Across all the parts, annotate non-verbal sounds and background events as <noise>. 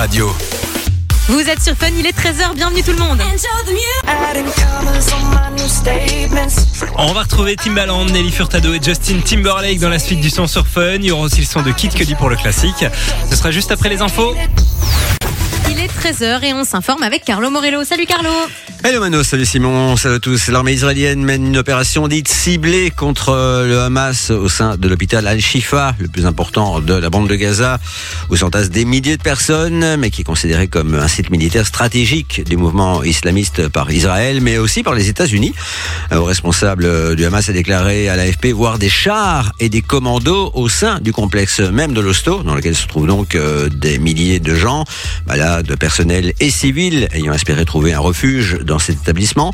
Radio. Vous êtes sur Fun, il est 13h, bienvenue tout le monde. On va retrouver Timbaland, Nelly Furtado et Justin Timberlake dans la suite du son sur Fun. Il y aura aussi le son de Kid Cudi pour le classique. Ce sera juste après les infos. Il est 13h et on s'informe avec Carlo Morello. Salut Carlo Hello Mano, salut Simon, salut à tous. L'armée israélienne mène une opération dite ciblée contre le Hamas au sein de l'hôpital Al-Shifa, le plus important de la bande de Gaza, où s'entassent des milliers de personnes, mais qui est considéré comme un site militaire stratégique du mouvement islamiste par Israël, mais aussi par les États-Unis. Un responsable du Hamas a déclaré à l'AFP voir des chars et des commandos au sein du complexe même de l'hosto, dans lequel se trouvent donc euh, des milliers de gens, malades, personnels et civils, ayant espéré trouver un refuge dans cet établissement.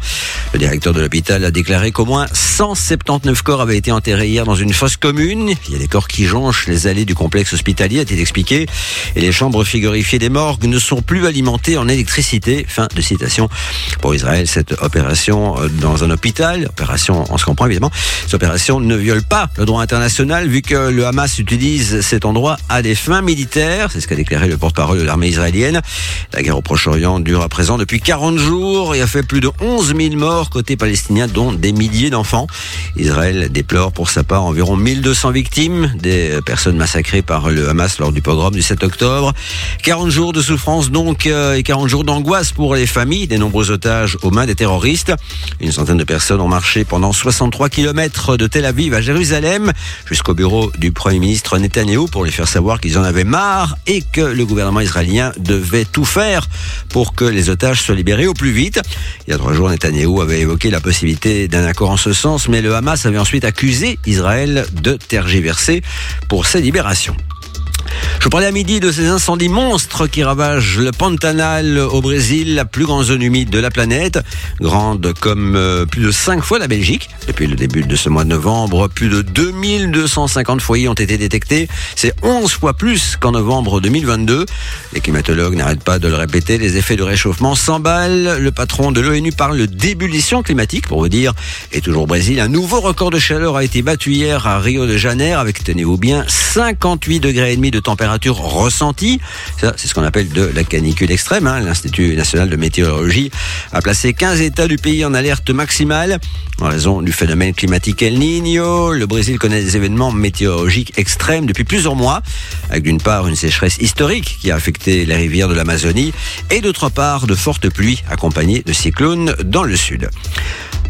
Le directeur de l'hôpital a déclaré qu'au moins 179 corps avaient été enterrés hier dans une fosse commune. Il y a des corps qui jonchent les allées du complexe hospitalier, a-t-il expliqué. Et les chambres frigorifiées des morgues ne sont plus alimentées en électricité. Fin de citation. Pour Israël, cette opération euh, dans un hôpital, opération, on se comprend évidemment, cette opération ne viole pas le droit international vu que le Hamas utilise cet endroit à des fins militaires. C'est ce qu'a déclaré le porte-parole de l'armée israélienne. La guerre au Proche-Orient dure à présent depuis 40 jours et a fait plus de 11 000 morts côté palestinien, dont des milliers d'enfants. Israël déplore pour sa part environ 1200 victimes, des personnes massacrées par le Hamas lors du pogrom du 7 octobre. 40 jours de souffrance donc euh, et 40 jours d'angoisse pour les familles des nombreux otages aux mains des terroristes. Une centaine de personnes ont marché pendant 63 km de Tel Aviv à Jérusalem jusqu'au bureau du Premier ministre Netanyahou pour lui faire savoir qu'ils en avaient marre et que le gouvernement israélien devait tout faire pour que les otages soient libérés au plus vite. Il y a trois jours, Netanyahou avait évoqué la possibilité d'un accord en ce sens, mais le Hamas avait ensuite accusé Israël de tergiverser pour ses libérations. Je parlais à midi de ces incendies monstres qui ravagent le Pantanal au Brésil, la plus grande zone humide de la planète, grande comme euh, plus de 5 fois la Belgique. Depuis le début de ce mois de novembre, plus de 2250 foyers ont été détectés. C'est 11 fois plus qu'en novembre 2022. Les climatologues n'arrêtent pas de le répéter, les effets de réchauffement s'emballent. Le patron de l'ONU parle d'ébullition climatique, pour vous dire. Et toujours au Brésil, un nouveau record de chaleur a été battu hier à Rio de Janeiro avec, tenez-vous bien, 58 degrés et demi de température ressentie. C'est ce qu'on appelle de la canicule extrême. Hein. L'Institut national de météorologie a placé 15 États du pays en alerte maximale en raison du phénomène climatique El Niño. Le Brésil connaît des événements météorologiques extrêmes depuis plusieurs mois, avec d'une part une sécheresse historique qui a affecté les rivières de l'Amazonie et d'autre part de fortes pluies accompagnées de cyclones dans le sud.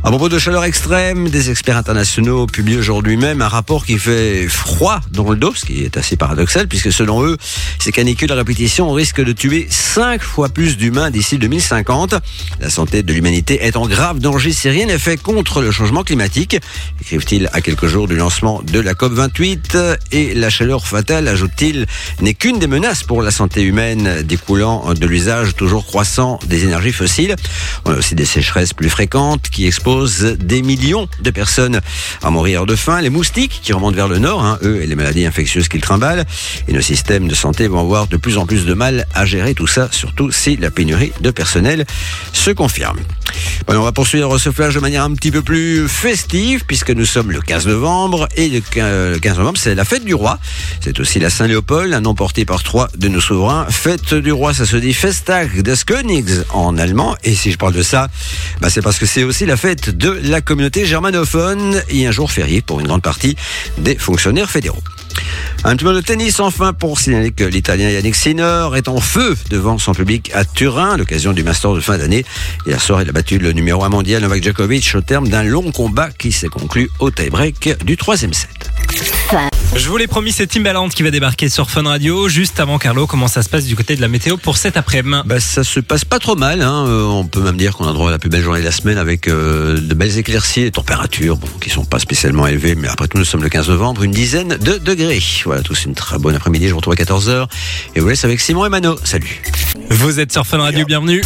À propos de chaleur extrême, des experts internationaux publient aujourd'hui même un rapport qui fait froid dans le dos, ce qui est assez paradoxal, puisque selon eux, ces canicules à répétition risquent de tuer 5 fois plus d'humains d'ici 2050. La santé de l'humanité est en grave danger si rien n'est fait contre le changement climatique, écrivent-ils à quelques jours du lancement de la COP28. Et la chaleur fatale, ajoute-t-il, n'est qu'une des menaces pour la santé humaine découlant de l'usage toujours croissant des énergies fossiles. On a aussi des sécheresses plus fréquentes qui exposent des millions de personnes à mourir de faim. Les moustiques qui remontent vers le nord, hein, eux, et les maladies infectieuses qu'ils trimballent. Et nos systèmes de santé vont avoir de plus en plus de mal à gérer tout ça, surtout si la pénurie de personnel se confirme. Bon, on va poursuivre ce flash de manière un petit peu plus festive, puisque nous sommes le 15 novembre, et le 15 novembre, c'est la fête du roi. C'est aussi la Saint-Léopold, un nom porté par trois de nos souverains. Fête du roi, ça se dit Festag des Königs en allemand, et si je parle de ça, bah, c'est parce que c'est aussi la fête de la communauté germanophone, et un jour férié pour une grande partie des fonctionnaires fédéraux. Un mot de tennis enfin pour signaler que l'Italien Yannick Sinner est en feu devant son public à Turin à l'occasion du Master de fin d'année. Hier soir, il a battu le numéro 1 mondial Novak Djokovic au terme d'un long combat qui s'est conclu au tie-break du troisième set. Je vous l'ai promis, c'est Timbaland qui va débarquer sur Fun Radio. Juste avant, Carlo, comment ça se passe du côté de la météo pour cet après-midi? Bah, Ça se passe pas trop mal. Hein. Euh, on peut même dire qu'on a droit à la plus belle journée de la semaine avec euh, de belles éclaircies et températures bon, qui sont pas spécialement élevées. Mais après tout, nous sommes le 15 novembre, une dizaine de degrés. Voilà, tous une très bonne après-midi. Je vous retrouve à 14h. Et vous laisse avec Simon et Mano. Salut. Vous êtes sur Fun Radio, bienvenue.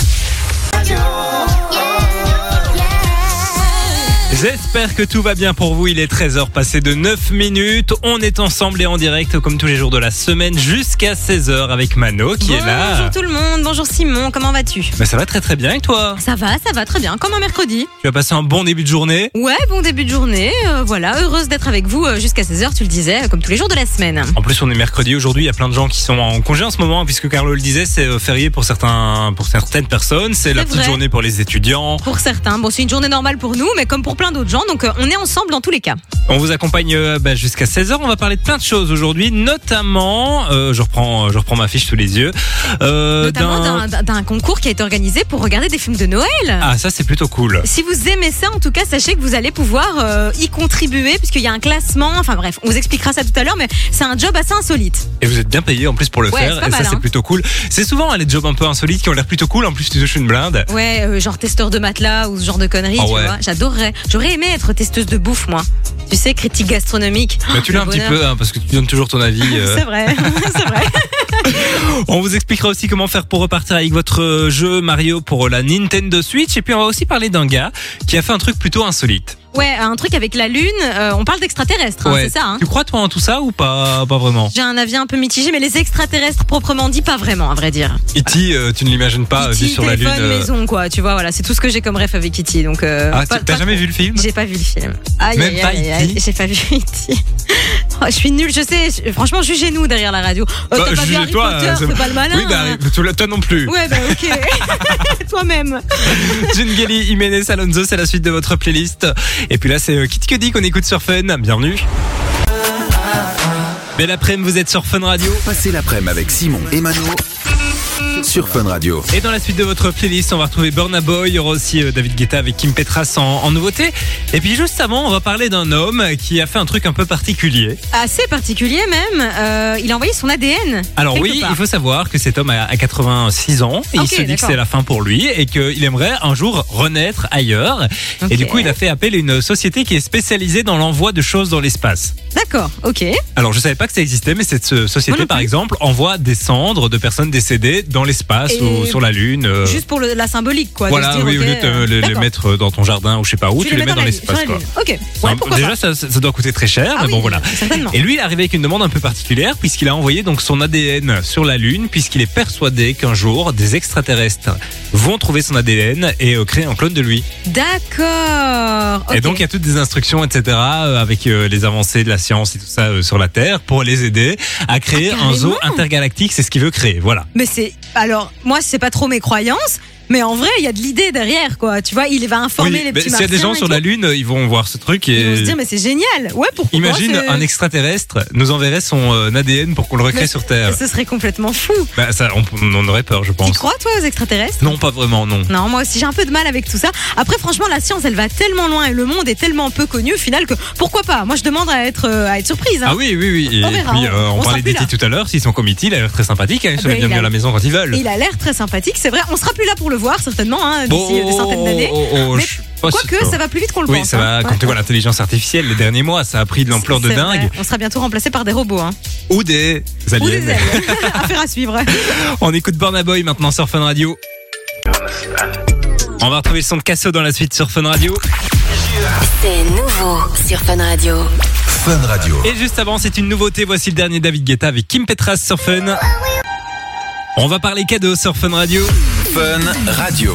J'espère que tout va bien pour vous. Il est 13h passé de 9 minutes. On est ensemble et en direct comme tous les jours de la semaine jusqu'à 16h avec Mano qui est là. Bonjour tout le monde, bonjour Simon, comment vas-tu? Bah, ça va très très bien et toi? Ça va, ça va très bien, comme un mercredi. Tu as passé un bon début de journée? Ouais, bon début de journée, euh, voilà, heureuse d'être avec vous euh, jusqu'à 16h, tu le disais, comme tous les jours de la semaine. En plus, on est mercredi aujourd'hui. Il y a plein de gens qui sont en congé en ce moment, puisque Carlo le disait, c'est euh, férié pour certains, pour certaines personnes. C'est la petite journée pour les étudiants. Pour certains, bon c'est une journée normale pour nous, mais comme pour plein d'autres gens, donc euh, on est ensemble dans tous les cas. On vous accompagne euh, bah, jusqu'à 16h. On va parler de plein de choses aujourd'hui, notamment, euh, je reprends, je reprends ma fiche sous les yeux, euh, Notamment d'un- concours qui a été organisé pour regarder des films de Noël. Ah, ça c'est plutôt cool. Si vous aimez ça, en tout cas, sachez que vous allez pouvoir euh, y contribuer puisqu'il y a un classement. Enfin bref, on vous expliquera ça tout à l'heure, mais c'est un job assez insolite. Et vous êtes bien payé en plus pour le Ouais, faire. Et ça c'est hein. plutôt cool. C'est souvent hein, les jobs un peu insolites qui ont l'air plutôt cool. En plus tu touches une blinde. Ouais, genre testeur de matelas ou ce genre de conneries, tu ouais. J'adorerais. J'aurais aimé être testeuse de bouffe, moi. Tu sais, critique gastronomique. Mais tu Le l'as un petit peu hein, parce que tu donnes toujours ton avis. <laughs> euh. C'est vrai, <laughs> c'est vrai. <laughs> On vous expliquera aussi comment faire pour repartir avec votre jeu Mario pour la Nintendo Switch. Et puis on va aussi parler d'un gars qui a fait un truc plutôt insolite. Ouais, un truc avec la lune. euh, on parle d'extraterrestres, hein, Ouais. c'est ça. Hein Tu crois toi en tout ça ou pas Pas vraiment? J'ai un avis un peu mitigé, mais les extraterrestres proprement dit, pas vraiment, à vrai dire. E.T., euh, tu ne l'imagines pas euh, E.T., vivre sur la Lune. téléphone, euh. maison, quoi. Tu vois, voilà, c'est tout ce que j'ai comme rêve avec E.T. Donc, euh, Ah, pas- tu- t'as pas jamais vu le film? J'ai pas vu le film. Aïe, Même aïe, pas aïe, E.T. J'ai pas vu E.T. <laughs> Oh, je suis nulle, je sais. je- Franchement, jugez-nous derrière la radio. Euh, Bah, T'as pas vu Harry jugez-toi, Potter, euh, c'est- pas le malin. Oui, bah, toi non plus. Ouais, bah ok. <laughs> <laughs> Toi-même. Jungeli, Jiménez, Alonso, c'est la suite de votre playlist. Et puis là, c'est euh, Kit Cudi qu'on écoute sur Fun. Bienvenue. Belle après-midi, vous êtes sur Fun Radio. Passez l'après-midi avec Simon et Mano sur Fun Radio. Et dans la suite de votre playlist, on va retrouver Burna Boy. Il y aura aussi euh, David Guetta avec Kim Petras en, en nouveauté. Et puis juste avant, on va parler d'un homme qui a fait un truc un peu particulier. Assez particulier même. Euh, il a envoyé son ADN. Alors oui, part. il faut savoir que cet homme a, a 86 ans et il se dit que c'est la fin pour lui et qu'il aimerait un jour renaître ailleurs. Et du coup, il a fait appel à une société qui est spécialisée dans l'envoi de choses dans l'espace. D'accord, ok. Alors, je savais pas que ça existait, mais cette société, par exemple, envoie des cendres de personnes décédées dans l'espace Et ou sur la Lune. euh, Juste pour le- la symbolique, quoi. de voilà, se dire, oui, ok, au lieu de euh, les, les d'accord. mettre dans ton jardin ou je sais pas où, tu, les mets dans la- l'espace. sur la quoi. Lune. Ok. Ouais, pourquoi déjà, pas. ça, ça doit coûter très cher, Ah mais bon, oui, voilà. certainement. Et lui, il est arrivé avec une demande un peu particulière puisqu'il a envoyé donc son ADN sur la Lune puisqu'il est persuadé qu'un jour des extraterrestres vont trouver son ADN et euh, créer un clone de lui. D'accord. Et donc il y a toutes des instructions, etc. euh, avec euh, les avancées de la science et tout ça euh, sur la Terre pour les aider à créer Ah, un zoo carrément. intergalactique. C'est ce qu'il veut créer. Voilà. Mais c'est. Alors, moi, c'est pas trop mes croyances, mais en vrai, il y a de l'idée derrière, quoi. Tu vois, il va informer Oui, les petits s'il y a des gens sur et la. Lune, ils vont voir ce truc Ils vont et se dire, mais c'est génial. Ouais, pourquoi imagine un extraterrestre nous enverrait son euh, ADN pour qu'on le recrée Mais sur Terre. Ce serait complètement fou. Bah, ça, on, on aurait peur, je Tu pense. crois, toi, aux extraterrestres? Non, pas vraiment, non. Non, moi aussi j'ai un peu de mal avec tout ça. Après, franchement, la science, elle va tellement loin et le monde est tellement peu connu au final que pourquoi pas? Moi, je demande à être, euh, à être surprise. hein. Ah oui, oui, oui. Et On verra, puis, on- euh, on, on parlait plus d'E.T. là. tout à l'heure. S'ils sont comme E.T., il a l'air très sympathique. Hein, ils sont ben, les bienvenus a- à la maison quand ils veulent. Et il a l'air très sympathique, c'est vrai. On sera plus là pour le voir certainement hein, d'ici Bon, des centaines d'années. oh, oh, oh, pas Quoique, ça va plus vite qu'on le Oui, pense. ça va. hein. Quand Ouais. tu vois l'intelligence artificielle, les derniers mois, ça a pris de l'ampleur de dingue. vrai. On sera bientôt remplacé par des robots. Hein. Ou des aliens. Ou des ailes. <laughs> Affaire à suivre. <laughs> On écoute Burna Boy maintenant sur Fun Radio. On va retrouver le son de Casso dans la suite sur Fun Radio. C'est nouveau sur Fun Radio. Fun Radio. Et juste avant, c'est une nouveauté. Voici le dernier David Guetta avec Kim Petras sur Fun. On va parler cadeaux sur Fun Radio. Fun Radio.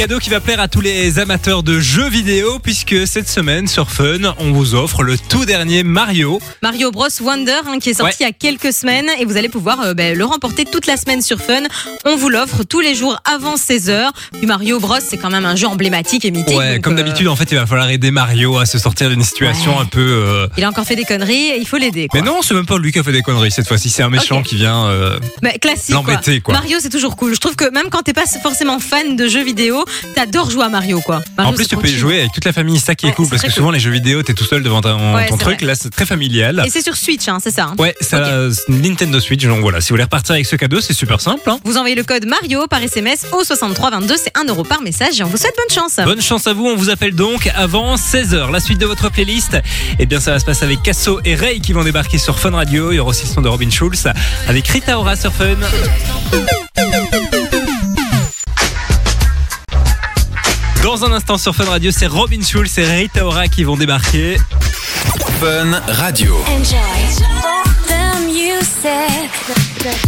Cadeau qui va plaire à tous les amateurs de jeux vidéo puisque cette semaine sur Fun, on vous offre le tout dernier Mario. Mario Bros Wonder hein, qui est sorti il y a quelques semaines et vous allez pouvoir euh, ben, le remporter toute la semaine sur Fun. On vous l'offre tous les jours avant 16h. Puis Mario Bros c'est quand même un jeu emblématique et mythique. Ouais, comme euh, d'habitude, en fait, il va falloir aider Mario à se sortir d'une situation Ouais. un peu. euh, Il a encore fait des conneries et il faut l'aider. Mais non, c'est même pas lui qui a fait des conneries cette fois-ci. C'est un méchant qui vient. classique. L'embêter. Mario, c'est toujours cool. Je trouve que même quand t'es pas forcément fan de jeux vidéo, t'adores jouer à Mario, quoi. Mario, en plus, tu peux y jouer avec toute la famille. Ça qui est cool parce que cool. souvent les jeux vidéo, t'es tout seul devant ton, Ouais, ton c'est truc. vrai. Là, c'est très familial. Et c'est sur Switch, hein, c'est ça. hein. Ouais, c'est Nintendo Switch. Donc voilà, si vous voulez repartir avec ce cadeau, c'est super simple. hein. Vous envoyez le code Mario par SMS au 6322, c'est 1 euro par message et on vous souhaite bonne chance. Bonne chance à vous, on vous appelle donc avant 16h. La suite de votre playlist, eh bien ça va se passer avec Casso et Ray qui vont débarquer sur Fun Radio. Il y aura aussi le son de Robin Schulz avec Rita Ora sur Fun. Dans un instant sur Fun Radio, c'est Robin Schulz et Rita Ora qui vont débarquer. Fun Radio.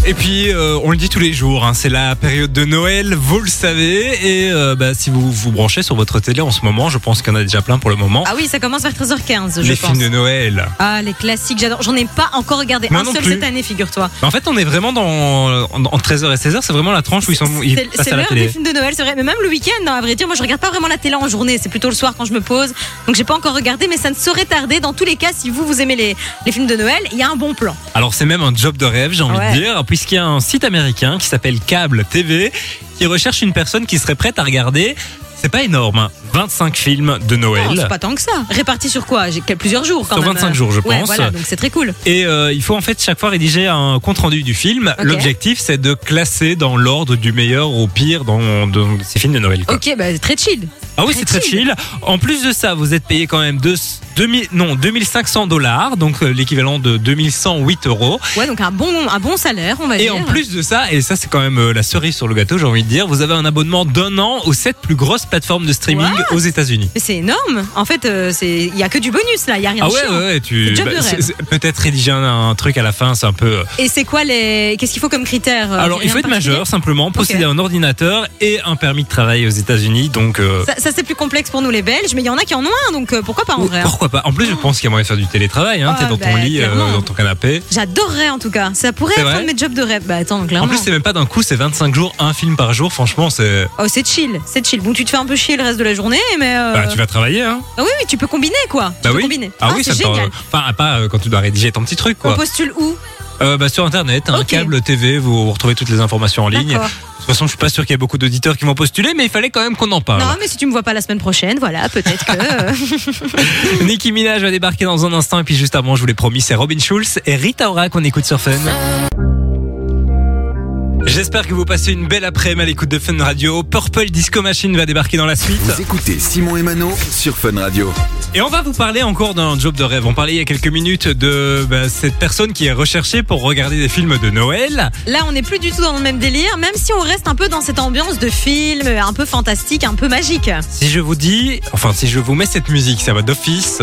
Et puis, euh, on le dit tous les jours, hein, c'est la période de Noël, vous le savez. Et euh, bah, si vous vous branchez sur votre télé en ce moment, je pense qu'il y en a déjà plein pour le moment. Ah oui, ça commence vers 13h15, je les pense. films de Noël. Ah, les classiques, j'adore. J'en ai pas encore regardé Moi un non seul plus. cette année, figure-toi. En fait, on est vraiment dans en- entre 13h et 16h, c'est vraiment la tranche où ils sont ils C'est passent c'est à la l'heure des films de Noël, c'est vrai. Mais même le week-end, hein, à vrai dire, moi je regarde pas vraiment la télé en journée. C'est plutôt le soir quand je me pose. Donc j'ai pas encore regardé, mais ça ne saurait tarder. Dans tous les cas, si vous vous aimez les, les films de Noël, il y a un bon plan. Alors c'est même un job de rêve, j'ai envie Ouais. de dire, puisqu'il y a un site américain qui s'appelle Cable TV qui recherche une personne qui serait prête à regarder. C'est pas énorme, hein, 25 films de Noël. Non, c'est pas tant que ça. Réparti sur quoi? J'ai plusieurs jours quand Sur même. 25 jours, je Ouais, pense. voilà, donc c'est très cool. Et euh, il faut en fait chaque fois rédiger un compte rendu du film. L'objectif c'est de classer dans l'ordre du meilleur au pire dans, dans ces films de Noël. quoi. Ok, bah c'est très chill. Ah oui, c'est très chill. En plus de ça, vous êtes payé quand même deux- 2000, non, 2500 dollars, donc euh, l'équivalent de 2108 euros. Ouais, donc un bon, un bon salaire, on va Et dire. en plus de ça, et ça c'est quand même euh, la cerise sur le gâteau, j'ai envie de dire, vous avez un abonnement d'un an aux sept plus grosses plateformes de streaming What aux États-Unis. C'est énorme. En fait, euh, c'est il y a que du bonus là, il y a rien Ah de ouais, chiant. ouais, ouais, tu C'est job de c'est- rêve. c'est- peut-être rédiger un, un truc à la fin, c'est un peu. euh, Et c'est quoi les qu'est-ce qu'il faut comme critères euh, Alors, il rien faut de être majeur simplement, posséder un ordinateur et un permis de travail aux États-Unis, donc. euh, Ça, ça, c'est plus complexe pour nous les Belges, mais il y en a qui en ont un, donc euh, pourquoi pas en vrai. hein. Pourquoi pas En plus, je pense qu'il y a moyen de faire du télétravail. Hein, Ah, T'es dans ton bah, lit, euh, clairement. dans ton canapé. J'adorerais en tout cas. Ça pourrait C'est être vrai un de mes jobs de rêve. Bah attends, clairement. En plus, c'est même pas d'un coup, c'est 25 jours, un film par jour. Franchement, c'est. Oh, c'est chill, c'est chill. Bon, tu te fais un peu chier le reste de la journée, mais. euh, Bah, tu vas travailler, hein Ah oui, oui, tu peux combiner quoi. Tu Bah peux oui. combiner. Ah, oui, c'est ça génial. Enfin, pas euh, quand tu dois rédiger ton petit truc, On quoi. postule où? Euh, bah, sur internet, un Ok. câble TV, vous, vous retrouvez toutes les informations en ligne. De toute façon, je suis pas sûr qu'il y ait beaucoup d'auditeurs qui vont postuler, mais il fallait quand même qu'on en parle. Non, mais si tu me vois pas la semaine prochaine, voilà, peut-être que. euh, <laughs> Nicki Minaj va débarquer dans un instant, et puis juste avant, je vous l'ai promis, c'est Robin Schulz et Rita Ora qu'on écoute sur Fun. J'espère que vous passez une belle après-midi à l'écoute de Fun Radio. Purple Disco Machine va débarquer dans la suite. Vous écoutez Simon et Mano sur Fun Radio. Et on va vous parler encore d'un job de rêve. On parlait il y a quelques minutes de bah, cette personne qui est recherchée pour regarder des films de Noël. Là, on n'est plus du tout dans le même délire, même si on reste un peu dans cette ambiance de film, un peu fantastique, un peu magique. Si je vous dis, enfin si je vous mets cette musique, ça va d'office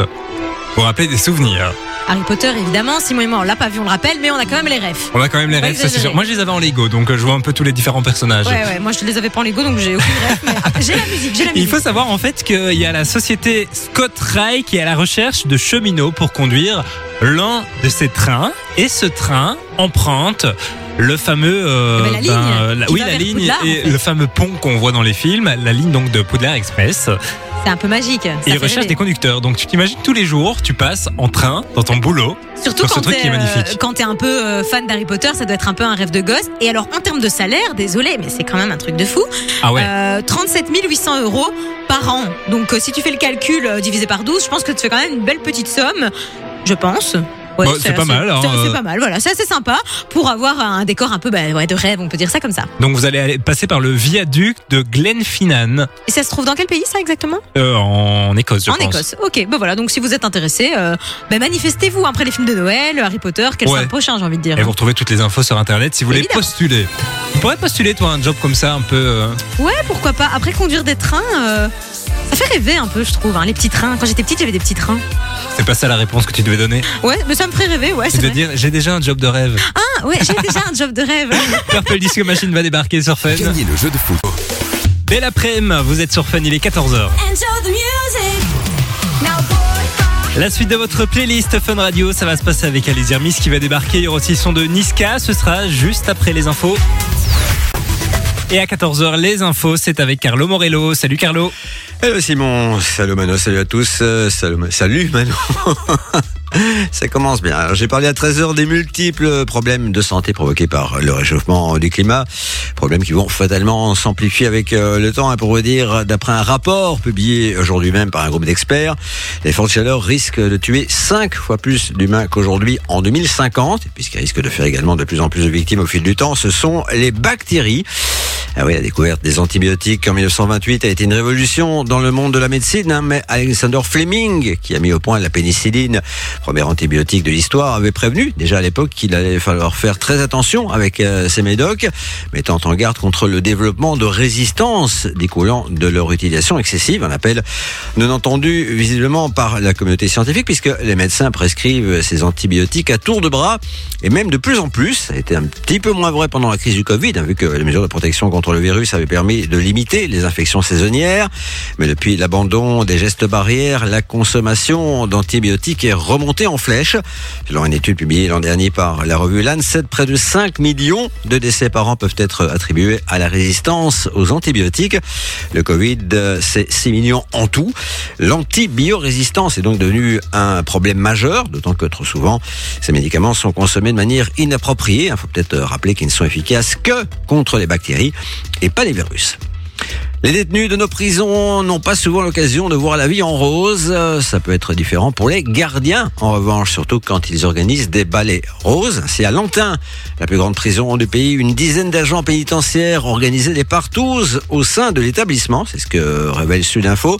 vous rappeler des souvenirs. Harry Potter, évidemment, Simon et moi, on l'a pas vu, on le rappelle, mais on a quand même les rêves. On a quand même les rêves, ça c'est sûr. Moi je les avais en Lego, donc euh, je vois un peu tous les différents personnages. Ouais, ouais, moi je les avais pas en Lego, donc j'ai aucune rêve, mais après, <laughs> j'ai la musique, j'ai la Il musique. faut savoir en fait qu'il y a la société Scott Rail qui est à la recherche de cheminots pour conduire l'un de ces trains. Et ce train emprunte le fameux euh, Eh ben, la ligne qui oui la ligne Poudlard, et en fait. le fameux pont qu'on voit dans les films la ligne donc de Poudlard Express C'est un peu magique. ça et ils recherchent des conducteurs donc tu t'imagines tous les jours tu passes en train dans ton boulot Surtout quand qui est euh, un peu euh, fan d'Harry Potter, ça doit être un peu un rêve de gosse. Et alors en termes de salaire, désolé, mais c'est quand même un truc de fou. ah ouais Euh, 37 800 euros par an. Donc si tu fais le calcul divisé par 12, je pense que tu fais quand même une belle petite somme, je pense. Ouais, Bah, c'est pas mal, hein, C'est euh. pas mal, voilà, c'est assez sympa pour avoir un décor un peu bah, ouais, de rêve, on peut dire ça comme ça. donc vous allez passer par le viaduc de Glenfinnan Et ça se trouve dans quel pays ça exactement? Euh, en Écosse je En pense Écosse. Ok, ben voilà, donc si vous êtes intéressé, euh, ben manifestez-vous après les films de Noël, Harry Potter, quel Ouais. prochain, j'ai envie de dire. et vous retrouvez toutes les infos sur internet si vous voulez postuler tu pourrais postuler toi un job comme ça un peu euh, Ouais, pourquoi pas. Après conduire des trains, ça fait rêver un peu, je trouve. hein, les petits trains. Quand j'étais petite, j'avais des petits trains. c'est pas ça la réponse que tu devais donner Ouais, mais ça me ferait rêver, ouais. tu devais vrai. dire j'ai déjà un job de rêve Ah, ouais, j'ai déjà un job de rêve. <laughs> Purple Disco Machine va débarquer sur Fun. Gagnez le jeu de foot. Belle après-midi, vous êtes sur Fun, il est 14h. La suite de votre playlist Fun Radio, ça va se passer avec Alice Hermis qui va débarquer. Il y aura aussi le son de Niska, ce sera juste après les infos. Et à 14h, les infos, c'est avec Carlo Morello. Salut Carlo. Hello Simon, salut Mano, salut à tous, euh, salut, <laughs> salut Mano. <laughs> Ça commence bien. J'ai parlé à 13h des multiples problèmes de santé provoqués par le réchauffement du climat. Problèmes qui vont fatalement s'amplifier avec euh, le temps. hein, pour vous dire, d'après un rapport publié aujourd'hui même par un groupe d'experts, les fortes chaleurs risquent de tuer 5 fois plus d'humains qu'aujourd'hui en 2050. Et puis ce qui risque de faire également de plus en plus de victimes au fil du temps, ce sont les bactéries. Ah oui, la découverte des antibiotiques en 1928 a été une révolution dans le monde de la médecine, hein, mais Alexander Fleming, qui a mis au point la pénicilline, premier antibiotique de l'histoire, avait prévenu déjà à l'époque qu'il allait falloir faire très attention avec euh, ces médocs, mettant en garde contre le développement de résistance découlant de leur utilisation excessive, un appel non entendu visiblement par la communauté scientifique, puisque les médecins prescrivent ces antibiotiques à tour de bras, et même de plus en plus, ça a été un petit peu moins vrai pendant la crise du Covid, hein, vu que les mesures de protection contre le virus avaient permis de limiter les infections saisonnières, mais depuis l'abandon des gestes barrières, la consommation d'antibiotiques est remontée en flèche. Selon une étude publiée l'an dernier par la revue Lancet, près de 5 millions de décès par an peuvent être attribués à la résistance aux antibiotiques. Le Covid, c'est 6 millions en tout. L'antibiorésistance est donc devenue un problème majeur, d'autant que trop souvent, ces médicaments sont consommés de manière inappropriée. Il faut peut-être rappeler qu'ils ne sont efficaces que contre les bactéries et pas les virus. Les détenus de nos prisons n'ont pas souvent l'occasion de voir la vie en rose. Ça peut être différent pour les gardiens, en revanche, surtout quand ils organisent des ballets roses. C'est à Lantin, la plus grande prison du pays, une dizaine d'agents pénitentiaires organisaient des partous au sein de l'établissement. C'est ce que révèle Sudinfo.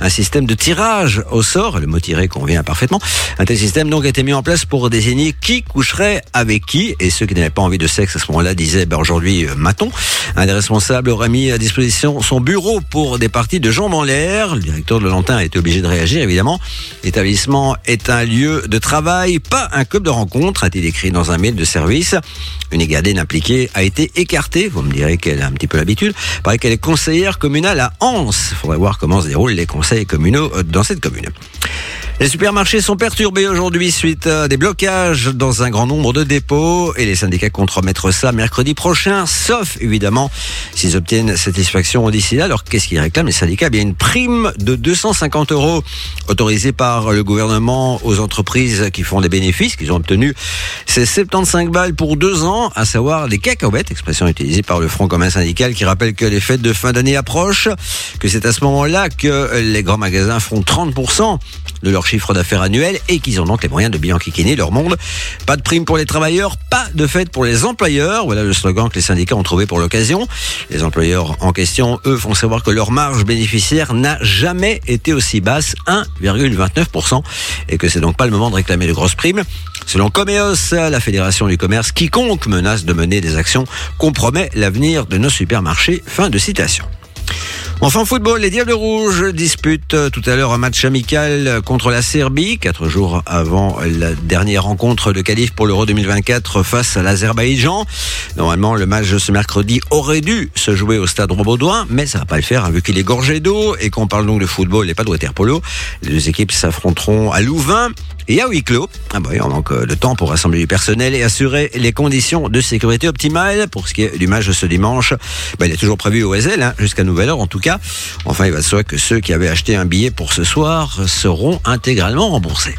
Un système de tirage au sort, le mot tiré convient parfaitement. Un tel système donc a été mis en place pour désigner qui coucherait avec qui. Et ceux qui n'avaient pas envie de sexe à ce moment-là disaient, ben aujourd'hui, matons. Un des responsables aurait mis à disposition son bureau pour des parties de jambes en l'air. Le directeur de Lantin a été obligé de réagir, évidemment. L'établissement est un lieu de travail, pas un club de rencontre, a-t-il écrit dans un mail de service. Une gardienne impliquée a été écartée. Vous me direz qu'elle a un petit peu l'habitude. Paraît qu'elle est conseillère communale à Anse. Faudrait voir comment se déroulent les conseils communaux dans cette commune. Les supermarchés sont perturbés aujourd'hui suite à des blocages dans un grand nombre de dépôts et les syndicats comptent remettre ça mercredi prochain, sauf évidemment s'ils obtiennent satisfaction d'ici là. Alors qu'est-ce qu'ils réclament les syndicats? Eh bien une prime de 250 euros autorisée par le gouvernement aux entreprises qui font des bénéfices qu'ils ont obtenus. C'est 75 balles pour deux ans, à savoir des cacahuètes, expression utilisée par le Front commun syndical qui rappelle que les fêtes de fin d'année approchent, que c'est à ce moment-là que les grands magasins font 30% de leur chiffre d'affaires annuel et qu'ils ont donc les moyens de bien enquiquiner leur monde. Pas de prime pour les travailleurs, pas de fête pour les employeurs. Voilà le slogan que les syndicats ont trouvé pour l'occasion. Les employeurs en question, eux, font savoir que leur marge bénéficiaire n'a jamais été aussi basse, 1,29%, et que c'est donc pas le moment de réclamer de grosses primes. Selon Comeos, la Fédération du commerce, quiconque menace de mener des actions compromet l'avenir de nos supermarchés. Fin de citation. Enfin, football, les Diables Rouges disputent euh, tout à l'heure un match amical contre la Serbie, quatre jours avant la dernière rencontre de qualif pour l'Euro 2024 face à l'Azerbaïdjan. Normalement, le match de ce mercredi aurait dû se jouer au stade Robaudouin, mais ça va pas le faire, hein, vu qu'il est gorgé d'eau et qu'on parle donc de football et pas de waterpolo. Les deux équipes s'affronteront à Louvain et à huis clos. Ah bah on manque de temps pour rassembler du personnel et assurer les conditions de sécurité optimales. Pour ce qui est du match ce dimanche, bah, il est toujours prévu au Ezel, hein, jusqu'à nouvelle heure en tout cas. Enfin, il va se que ceux qui avaient acheté un billet pour ce soir seront intégralement remboursés.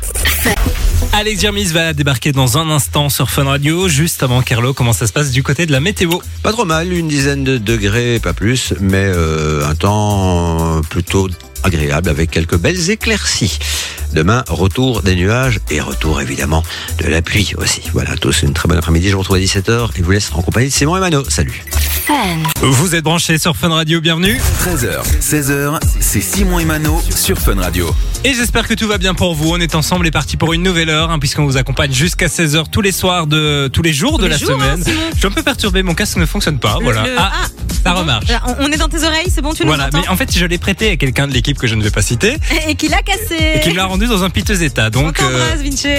Alex Jermis va débarquer dans un instant sur Fun Radio. Juste avant Carlo, comment ça se passe du côté de la météo Pas trop mal, une dizaine de degrés, pas plus, mais euh, un temps plutôt agréable avec quelques belles éclaircies. Demain, retour des nuages et retour évidemment de la pluie aussi. Voilà, tous une très bonne après-midi. Je vous retrouve à 17h et vous laisse en compagnie de Simon et Mano. Salut. Vous êtes branchés sur Fun Radio, bienvenue. 13h, 16h, c'est Simon et Mano sur Fun Radio. Et j'espère que tout va bien pour vous. On est ensemble et parti pour une nouvelle heure, hein, puisqu'on vous accompagne jusqu'à 16h tous les soirs de tous les jours Tous de les la jours, semaine. hein, Simon. Je suis un peu perturbé, mon casque ne fonctionne pas. Le- voilà. le- ah, ah, ça remarche. on- On est dans tes oreilles, c'est bon, tu nous Voilà, entends mais en fait, je l'ai prêté à quelqu'un de l'équipe que je ne vais pas citer <laughs> Et qui l'a cassé. et qui me l'a rendu dans un piteux état. On Donc euh, t'embrasse, Vinci. <laughs>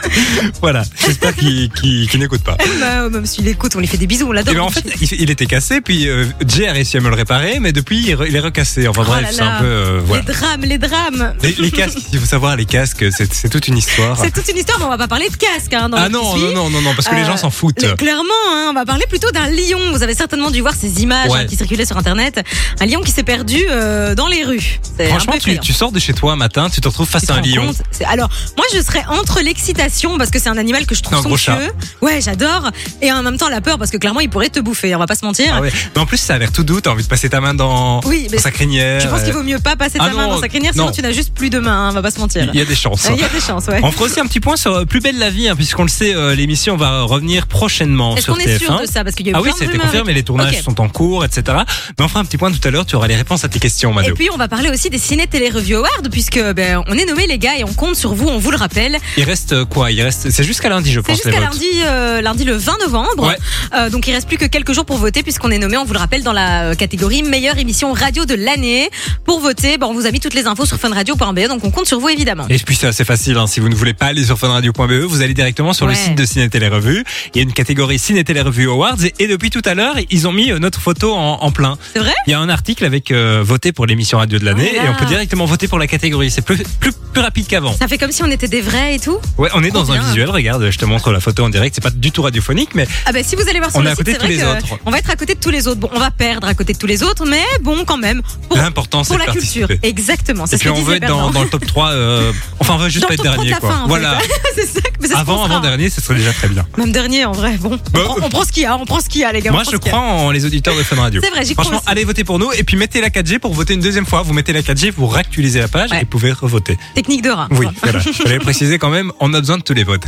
<laughs> <laughs> voilà, j'espère qu'il n'écoute pas. bah, même s'il écoute, on lui fait des bisous, on l'adore. Et ben, en fait, il, il était cassé, puis euh, Jay a réussi à me le réparer, mais depuis, il, re- il est recassé. Enfin Oh bref, c'est un peu. euh, voilà. Les drames, les drames. Les, les casques, il faut savoir, les casques, c'est toute une histoire. C'est toute une histoire, mais on va pas parler de casque. Hein, dans Ah non, non, non, non, non, parce que les Euh, gens s'en foutent. Clairement, hein, on va parler plutôt d'un lion. Vous avez certainement dû voir ces images Ouais. hein, qui circulaient sur Internet. Un lion qui s'est perdu euh, dans les rues. Franchement, tu, sors de chez toi un matin, tu te retrouves face Tu à un lion. Alors, moi, je serais entre l'excitation parce que c'est un animal que je trouve somptueux. Ouais, j'adore. Et en même temps, la peur parce que clairement, il pourrait te bouffer. On va pas se mentir. Ah ouais. Mais en plus, ça a l'air tout doux. T'as envie de passer ta main dans, Oui, dans sa crinière. je pense qu'il euh, vaut mieux pas passer ta Ah main non, dans sa crinière, sinon non. tu n'as juste plus de main. hein, on va pas se mentir. Il y a des chances. Il y a des chances, ouais. On fera aussi un petit point sur euh, Plus belle la vie, hein, puisqu'on le sait, euh, l'émission va revenir prochainement Est-ce qu'on est sûr TF1. de ça? Parce qu'il y a eu Ah oui, c'était confirmé, les tournages sont en cours, etc. Mais on fera un petit point tout à l'heure, tu auras les réponses à tes questions, Et Mado. puis on va parler aussi des ciné télé review awards puisque ben, on est nommé les gars et on compte sur vous, on vous le rappelle. Il reste euh, quoi Il reste, c'est jusqu'à lundi, je C'est pense, les jusqu'à lundi, euh, lundi le 20 novembre. Ouais. Euh, donc il reste plus que quelques jours pour voter puisqu'on est nommé, on vous le rappelle, dans la euh, catégorie meilleure émission radio de l'année. Pour voter, ben, on vous a mis toutes les infos sur funradio.be donc on compte sur vous évidemment. Et puis c'est assez facile, hein. si vous ne voulez pas aller sur funradio.be, vous allez directement sur le site de Ciné Télé Revue. Il y a une catégorie Ciné Télé Revue Awards et, et depuis tout à l'heure, ils ont mis notre photo en, en plein. C'est vrai? Il y a un article avec euh, voter pour l'émission radio de l'année Oh et on peut directement voter pour la catégorie. C'est plus, plus, plus rapide qu'avant. Ça fait comme si on était des vrais et tout? Ouais, on est Dans un visuel. Regarde, je te montre la photo en direct. C'est pas du tout radiophonique, mais Ah ben si vous allez voir sur On le est à côté de tous les autres. on va être à côté de tous les autres. Bon, on va perdre à côté de tous les autres, mais bon quand même. L'important c'est la culture. Exactement. Et puis on veut être dans, le top 3 euh, Enfin, on veut juste Dans pas être top 3 de dernier, quoi. fin, voilà. <laughs> ça. mais Avant, avant dernier, ce serait déjà très bien. Même dernier en vrai. Bon, Bah, on, prend, on prend ce qu'il y a, on prend ce qu'il y a les gars. Moi, je crois en les auditeurs de Fun Radio. C'est vrai, j'y crois Franchement, allez voter pour nous et puis mettez la 4G pour voter une deuxième fois. Vous mettez la 4G, vous réactualisez la page et vous pouvez revoter. Technique de rat. Oui, voilà. Je voulais préciser quand même, on a besoin de tous les votes.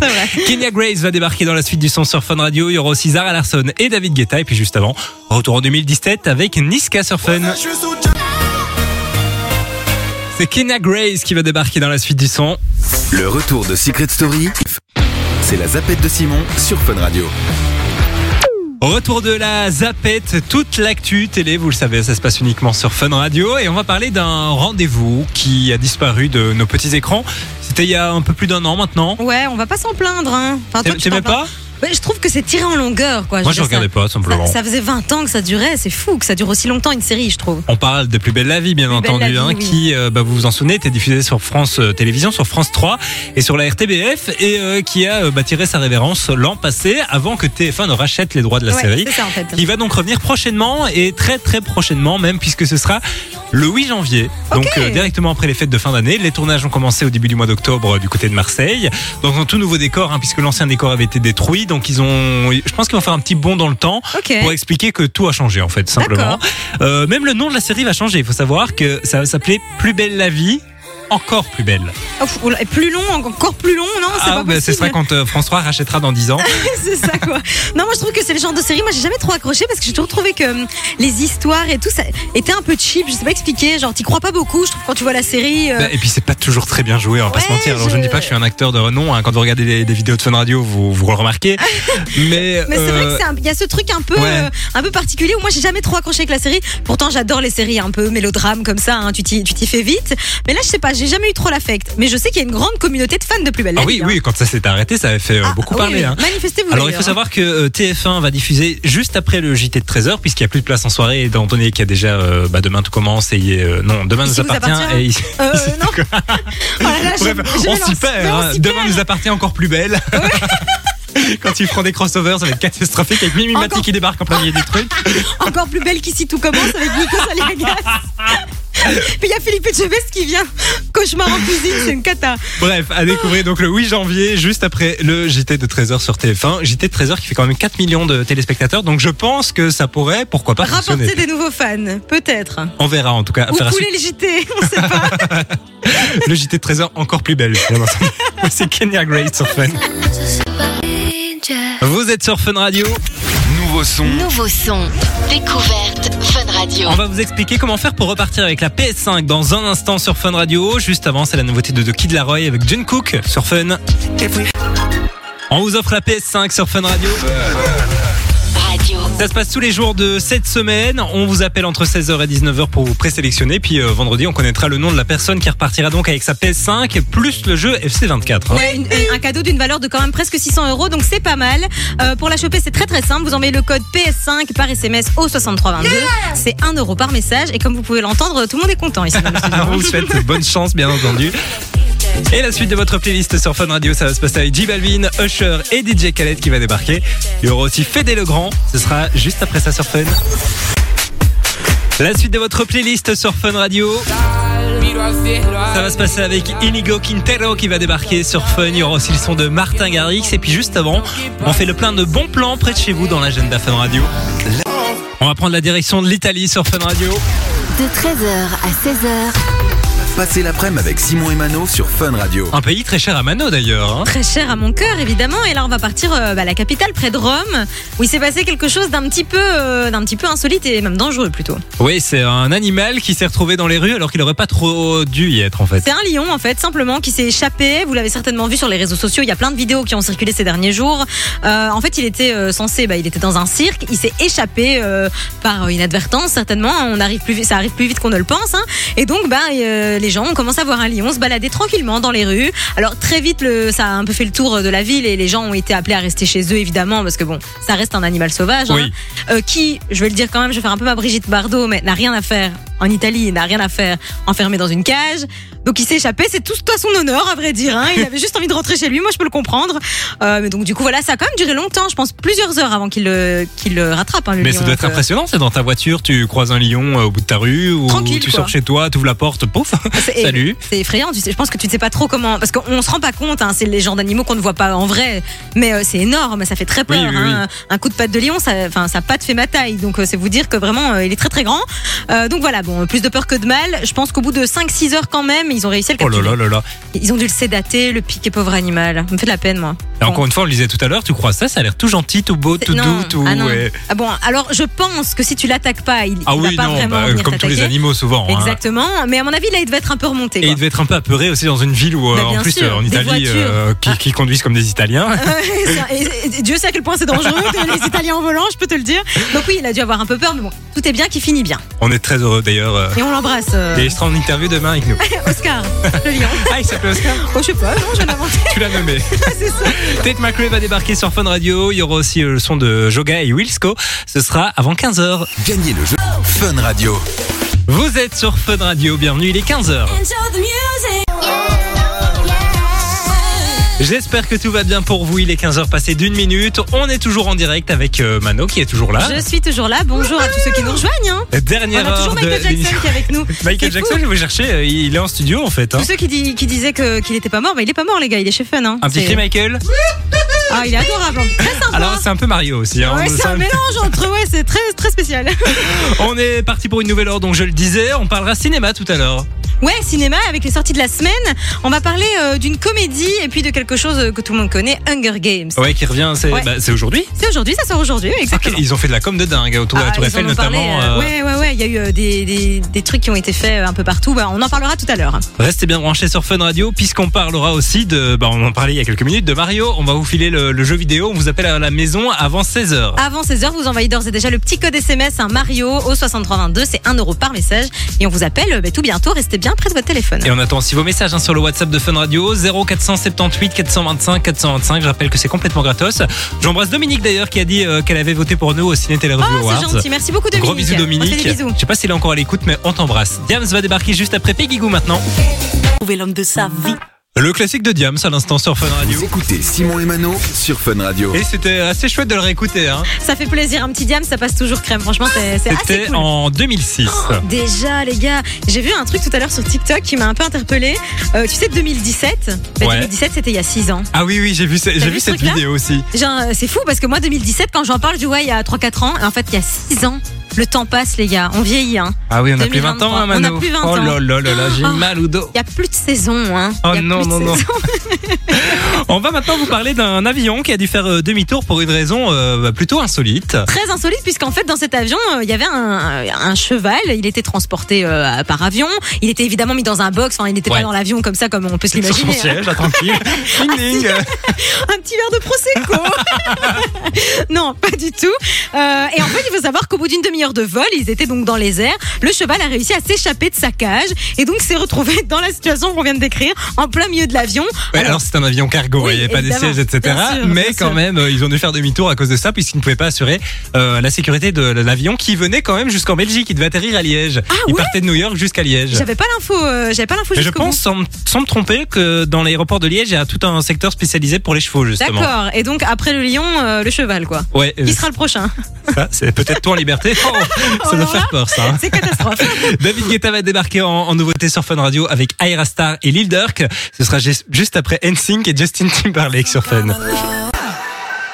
Kenya Grace va débarquer dans la suite du son sur Fun Radio. Il y aura aussi Zara Larson et David Guetta. Et puis juste avant, retour en 2017 avec Niska sur Fun. C'est Kenya Grace qui va débarquer dans la suite du son. Le retour de Secret Story, c'est la zapette de Simon sur Fun Radio. Retour de la Zapette, toute l'actu télé, vous le savez, ça se passe uniquement sur Fun Radio. Et on va parler d'un rendez-vous qui a disparu de nos petits écrans. C'était il y a un peu plus d'un an maintenant. Ouais, on va pas s'en plaindre. Hein. Enfin, toi, tu T'aimais t'en plains. pas? Ouais, Je trouve que c'est tiré en longueur. Quoi. Moi, je dire, regardais ça- pas, simplement. Ça, ça faisait 20 ans que ça durait. C'est fou que ça dure aussi longtemps une série, je trouve. On parle de Plus belle la vie, bien Plus entendu, hein, oui. qui, euh, bah, vous vous en souvenez, était diffusé sur France euh, Télévisions, sur France 3 et sur la RTBF, et euh, qui a bah, tiré sa révérence l'an passé, avant que TF1 ne rachète les droits de la Ouais, série. ça en fait. Qui va donc revenir prochainement et très très prochainement même puisque ce sera le 8 janvier. Donc directement après les fêtes de fin d'année. Les tournages ont commencé au début du mois d'octobre du côté de Marseille. Dans un tout nouveau décor hein, puisque l'ancien décor avait été détruit. Donc ils ont, je pense qu'ils vont faire un petit bond dans le temps pour expliquer que tout a changé en fait simplement. Euh, même le nom de la série va changer. Il faut savoir que ça va s'appeler Plus belle la vie. Encore plus belle. Oula, et plus long, encore plus long, non C'est Ah, bah, sera quand euh, France 3 rachètera dans 10 ans. <laughs> c'est ça quoi. Non, moi je trouve que c'est le genre de série. Moi j'ai jamais trop accroché parce que j'ai toujours trouvé que hum, les histoires et tout ça était un peu cheap. Je sais pas expliquer. Genre t'y crois pas beaucoup. Je trouve quand tu vois la série. euh, Bah, et puis c'est pas toujours très bien joué, on va pas se mentir. Alors je... je- ne dis pas que je suis un acteur de renom. hein. Quand vous regardez des, des vidéos de Fun Radio, vous, vous le remarquez. <laughs> Mais, Mais c'est vrai euh, que c'est un- il y a ce truc un peu, ouais. euh, un peu particulier où moi j'ai jamais trop accroché avec la série. Pourtant j'adore les séries un peu mélodrames comme ça. hein, tu t'y, tu t'y fais vite. Mais là je sais pas, j'ai jamais eu trop l'affect. Mais je sais qu'il y a une grande communauté de fans de Plus belle la Ah vie. oui, hein. oui, quand ça s'est arrêté, ça avait fait euh, Ah, beaucoup oui, parler. oui. hein. Manifestez-vous. Alors il faut d'ailleurs, hein. savoir que euh, TF1 va diffuser juste après le JT de 13h puisqu'il n'y a plus de place en soirée et étant donné qu'il y a déjà euh, bah, demain tout commence et euh, non demain Ici nous appartient, appartient. et ici- Euh, <laughs> non. <laughs> Oh là là, je- Bref, je on s'y perd. Mais on hein. s'y Demain perd. nous appartient encore plus belle. <laughs> Quand ils feront des crossovers, ça va être catastrophique avec Mimi Mati Encore- qui débarque en plein milieu du truc. Encore plus belle qu'ici tout commence avec Nico Saliagas. <laughs> Puis il y a Philippe Etchebest qui vient. Cauchemar en cuisine, c'est une cata. Bref, à découvrir donc le 8 janvier, juste après le JT de 13h sur TF1. JT de 13h qui fait quand même 4 millions de téléspectateurs, donc je pense que ça pourrait, pourquoi pas, fonctionner. Rapporter des nouveaux fans, peut-être. On verra en tout cas. Ou couler le JT, on sait pas. <laughs> Le JT de 13h encore plus belle. <laughs> C'est Kenya Grace sur Fun. Vous êtes sur Fun Radio. Nouveau son, Nouveau son. Découverte Radio. On va vous expliquer comment faire pour repartir avec la PS5 dans un instant sur Fun Radio. Juste avant, c'est la nouveauté de The Kid Laroi avec June Cook sur Fun. On vous offre la PS5 sur Fun Radio. Radio. Ça se passe tous les jours de cette semaine. On vous appelle entre 16h et 19h pour vous présélectionner. Puis euh, vendredi, on connaîtra le nom de la personne qui repartira donc avec sa PS5 plus le jeu FC24. hein. Ouais, une- un cadeau d'une valeur de quand même presque 600 euros, donc c'est pas mal. Euh, pour la choper, c'est très très simple. Vous envoyez le code PS5 par SMS au 6322. c'est 1 euro par message. Et comme vous pouvez l'entendre, tout le monde est content ici. dans le <laughs> studio. On vous souhaite bonne chance, bien entendu. Et la suite de votre playlist sur Fun Radio, ça va se passer avec J Balvin, Usher et DJ Khaled qui va débarquer. Il y aura aussi Fédé Legrand. Ce sera juste après ça sur Fun. La suite de votre playlist sur Fun Radio. Ça va se passer avec Inigo Quintero qui va débarquer sur Fun. Il y aura aussi le son de Martin Garrix. Et puis juste avant, on fait le plein de bons plans près de chez vous dans l'agenda Fun Radio. On va prendre la direction de l'Italie sur Fun Radio. De 13h à 16h, Passez l'après-midi avec Simon et Mano sur Fun Radio. Un pays très cher à Mano d'ailleurs. hein. Très cher à mon cœur, évidemment. Et là, on va partir euh, bah, à la capitale, près de Rome, où il s'est passé quelque chose d'un petit peu, euh, d'un petit peu insolite et même dangereux plutôt. Oui, c'est un animal qui s'est retrouvé dans les rues alors qu'il n'aurait pas trop dû y être en fait. C'est un lion, en fait, simplement, qui s'est échappé. Vous l'avez certainement vu sur les réseaux sociaux. Il y a plein de vidéos qui ont circulé ces derniers jours. Euh, en fait, il était euh, censé, bah, il était dans un cirque. Il s'est échappé euh, par inadvertance, certainement. On arrive plus, vite- ça arrive plus vite qu'on ne le pense. hein. Et donc, bah, euh, les gens ont commencé à voir un lion se balader tranquillement dans les rues. Alors très vite, le, ça a un peu fait le tour de la ville et les gens ont été appelés à rester chez eux, évidemment, parce que bon, ça reste un animal sauvage. hein. Euh, qui, je vais le dire quand même, je vais faire un peu ma Brigitte Bardot, mais n'a rien à faire en Italie, n'a rien à faire enfermé dans une cage. Donc il s'est échappé, c'est tout à son honneur, à vrai dire. hein. Il <laughs> avait juste envie de rentrer chez lui, moi je peux le comprendre. Euh, mais donc du coup voilà, ça a quand même duré longtemps, je pense plusieurs heures avant qu'il le, qu'il le rattrape. hein, le Mais lion. ça doit être euh, impressionnant, c'est dans ta voiture, tu croises un lion euh, au bout de ta rue, ou Tranquille, tu quoi. sors chez toi, tu ouvres la porte, pouf, c'est- <laughs> salut. C'est effrayant, tu sais. Je pense que tu ne sais pas trop comment. Parce qu'on se rend pas compte, hein, c'est les genres d'animaux qu'on ne voit pas en vrai. Mais euh, c'est énorme, ça fait très peur. Oui, oui, hein. Un coup de patte de lion, ça, sa patte fait ma taille. Donc euh, c'est vous dire que vraiment, euh, il est très très grand. Euh, donc voilà, bon, plus de peur que de mal. Je pense qu'au bout de 5-6 heures quand même, ils ont réussi à le Oh là capturer. là là là. Ils ont dû le sédater, le piquer, pauvre animal. Ça me fait de la peine, moi. Et encore une fois, on le disait tout à l'heure, tu crois ça, ça a l'air tout gentil, tout beau, tout non. doux, tout. ah, non. ouais. Ah bon, alors je pense que si tu l'attaques pas, il, Ah il va pas non, vraiment bah, venir comme tous les animaux souvent. hein. Exactement. Mais à mon avis, là, il devait être un peu remonté. Et quoi. il devait être un peu apeuré aussi dans une ville où, euh, Bah, en plus, sûr, euh, en Italie, euh, qui, qui conduisent comme des Italiens. <laughs> Et- et Dieu sait à quel point c'est dangereux, <laughs> les Italiens en volant, je peux te le dire. Donc oui, il a dû avoir un peu peur, mais bon, tout est bien qui finit bien. On est très heureux d'ailleurs. euh, Et on l'embrasse, euh, Et il sera en interview demain avec nous. <laughs> Oscar, le lion. <laughs> Ah, il s'appelle Oscar? Oh, je sais pas, non, je d'inventer, <laughs> Tu l'as nommé. <laughs> c'est ça. Tate McRae va débarquer sur Fun Radio. Il y aura aussi euh, le son de Joga et Wilsco. Ce sera avant 15h. Gagnez le jeu Fun Radio. Vous êtes sur Fun Radio. Bienvenue, il est 15h. J'espère que tout va bien pour vous. Il est 15h passé d'une minute. On est toujours en direct avec euh, Mano qui est toujours là. Je suis toujours là, bonjour à tous ceux qui nous rejoignent. Hein. On Dernière a heure toujours de Michael Jackson l'émission. qui est avec nous. <laughs> Michael C'est fou. Jackson, je vais chercher. euh, Il est en studio en fait. hein. Tous ceux qui, disaient que- qu'il était pas mort, mais il est pas mort, les gars, il est chez Fun. Hein. Un petit C'est- cri, Michael. Ah, il est adorable, hein. très sympa. Alors c'est un peu Mario aussi. hein. Ouais, c'est un mélange entre, ouais, c'est très, très spécial. <laughs> On est parti pour une nouvelle heure, donc je le disais, on parlera cinéma tout à l'heure. Ouais, cinéma avec les sorties de la semaine. On va parler euh, d'une comédie et puis de quelque chose euh, que tout le monde connaît, Hunger Games. Ouais, qui revient, c'est Ouais. bah, aujourd'hui. C'est aujourd'hui, ça sort aujourd'hui, exactement. ils ont fait de la com de dingue autour de la Ah, Tour ils Eiffel notamment. euh, Ouais, ouais, ouais. Il y a eu euh, des, des, des trucs qui ont été faits un peu partout. Bah, on en parlera tout à l'heure. Restez bien branchés sur Fun Radio puisqu'on parlera aussi de, bah, on en parlait il y a quelques minutes, de Mario. On va vous filer le, le jeu vidéo. On vous appelle à la maison avant 16h. Avant 16h, vous envoyez d'ores et déjà le petit code SMS, un Mario au 6322. C'est 1 euro par message. Et on vous appelle euh, bah, tout bientôt. Restez bien près de votre téléphone. Et on attend aussi vos messages hein, sur le WhatsApp de Fun Radio 0478 425 425. Je rappelle que c'est complètement gratos. J'embrasse Dominique d'ailleurs qui a dit euh, qu'elle avait voté pour nous au Ciné Télé Review Oh, Awards. c'est gentil. Merci beaucoup, Dominique. Gros bisous Dominique. des bisous. Je sais pas s'il est encore à l'écoute, mais on t'embrasse. Diams va débarquer juste après Peggy Goo maintenant. Trouver l'homme de sa vie. Le classique de Diams à l'instant sur Fun Radio. Vous écoutez Simon et Mano sur Fun Radio. Et c'était assez chouette de le réécouter. Hein. Ça fait plaisir. Un petit diam, ça passe toujours crème. Franchement, c'est assez C'était cool. en 2006. Déjà, les gars, j'ai vu un truc tout à l'heure sur TikTok qui m'a un peu interpellé. Euh, tu sais, 2017. Bah, Ouais. 2017, c'était il y a 6 ans. Ah oui, oui, j'ai vu, j'ai vu vu ce cette vidéo aussi. Euh, c'est fou parce que moi, 2017, quand j'en parle, je dis ouais, il y a 3-4 ans. Et en fait, il y a 6 ans. Le temps passe, les gars. On vieillit, hein. Ah oui, on a plus 20 ans, 2023. hein. On a plus 20 oh ans. là là là là, j'ai Oh. mal au dos. Il y a plus de saison, hein. Oh Il y a non, plus de non, non. <laughs> On va maintenant vous parler d'un avion qui a dû faire euh, demi-tour pour une raison euh, plutôt insolite. Très insolite puisqu'en fait dans cet avion euh, il y avait un, un cheval, il était transporté euh, par avion, il était évidemment mis dans un box, enfin il n'était Ouais. pas dans l'avion comme ça comme on peut se Sur son l'imaginer. hein. siège, là, tranquille. <laughs> Ding, ding. un petit verre de prosecco. <laughs> non, pas du tout. Et en fait, il faut savoir qu'au bout d'une demi-heure de vol, ils étaient donc dans les airs. Le cheval a réussi à s'échapper de sa cage et donc s'est retrouvé <laughs> dans la situation qu'on vient de décrire, en plein milieu de l'avion. Ouais, alors c'est un avion cargo, Oui, il n'y avait pas de évidemment. sièges, etc. Sûr, mais quand sûr. même, euh, ils ont dû faire demi-tour à cause de ça, puisqu'ils ne pouvaient pas assurer euh, la sécurité de l'avion qui venait quand même jusqu'en Belgique. Il devait atterrir à Liège. il ouais partait de New York jusqu'à Liège. J'avais pas l'info, euh, j'avais pas l'info je pense, sans, me- sans me tromper, que dans l'aéroport de Liège, il y a tout un secteur spécialisé pour les chevaux, justement. D'accord. Et donc après le lion, euh, le cheval quoi. Ouais, Qui sera le prochain c'est peut-être toi en liberté. <laughs> ça doit faire peur, ça. hein. C'est catastrophe. <laughs> David Guetta va débarquer en, en nouveauté sur Fun Radio avec Aira Star et Lil Durk. Ce sera juste juste après NSYNC et Justin Timberlake sur Fun.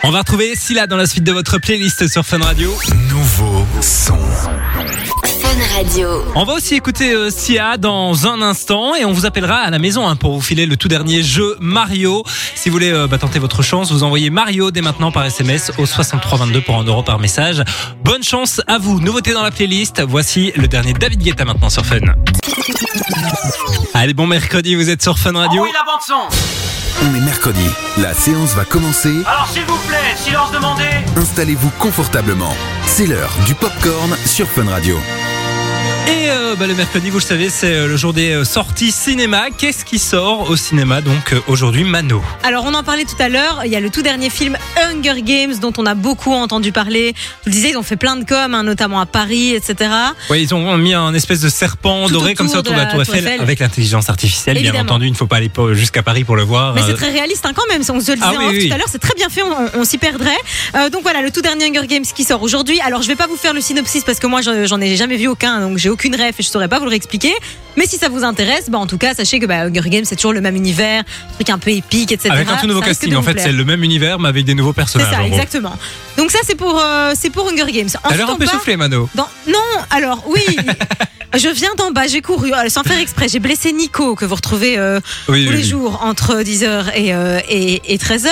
On va retrouver Silla dans la suite de votre playlist sur Fun Radio. Nouveau son. Radio. On va aussi écouter euh, Sia dans un instant et on vous appellera à la maison hein, pour vous filer le tout dernier jeu Mario. Si vous voulez euh, bah, tenter votre chance, vous envoyez Mario dès maintenant par SMS au 6322 pour un euro par message. Bonne chance à vous. Nouveauté dans la playlist. Voici le dernier David Guetta maintenant sur Fun. Allez, bon mercredi, vous êtes sur Fun Radio. Oui, la bande son. On est mercredi. La séance va commencer. Alors s'il vous plaît, silence demandé. Installez-vous confortablement. C'est l'heure du popcorn sur Fun Radio. Et euh, bah, le mercredi, vous le savez, c'est euh, le jour des euh, sorties cinéma. Qu'est-ce qui sort au cinéma donc aujourd'hui, Mano? Alors, on en parlait tout à l'heure. Il y a le tout dernier film Hunger Games dont on a beaucoup entendu parler. Je vous le disais, ils ont fait plein de com, hein, notamment à Paris, etc. Ouais, ils ont mis un espèce de serpent Tout doré comme ça autour de la Tour Eiffel, Eiffel. avec l'intelligence artificielle, bien entendu. Il ne faut pas aller jusqu'à Paris pour le voir. Mais c'est très réaliste hein, quand même, on se le disait Ah oui, en off oui. tout à l'heure, c'est très bien fait, on, on s'y perdrait. Euh, donc voilà, le tout dernier Hunger Games qui sort aujourd'hui. Alors je vais pas vous faire le synopsis parce que moi j'en j'en ai jamais vu aucun, donc j'ai aucune ref et je saurais pas vous le réexpliquer. Mais si ça vous intéresse, bah en tout cas sachez que bah, Hunger Games c'est toujours le même univers, truc un peu épique, etc. Avec un tout nouveau Ça casting. En fait, c'est le même univers, mais avec des nouveaux C'est personnages. ça, en gros. exactement. Donc ça c'est pour euh, c'est pour Hunger Games. T'as l'air un on peu soufflé, Mano. dans- Non, alors oui. <laughs> Je viens d'en bas, j'ai couru euh, sans faire exprès. J'ai blessé Nico que vous retrouvez euh, Oui, tous oui, les oui. jours entre 10h et, euh, et, et 13h.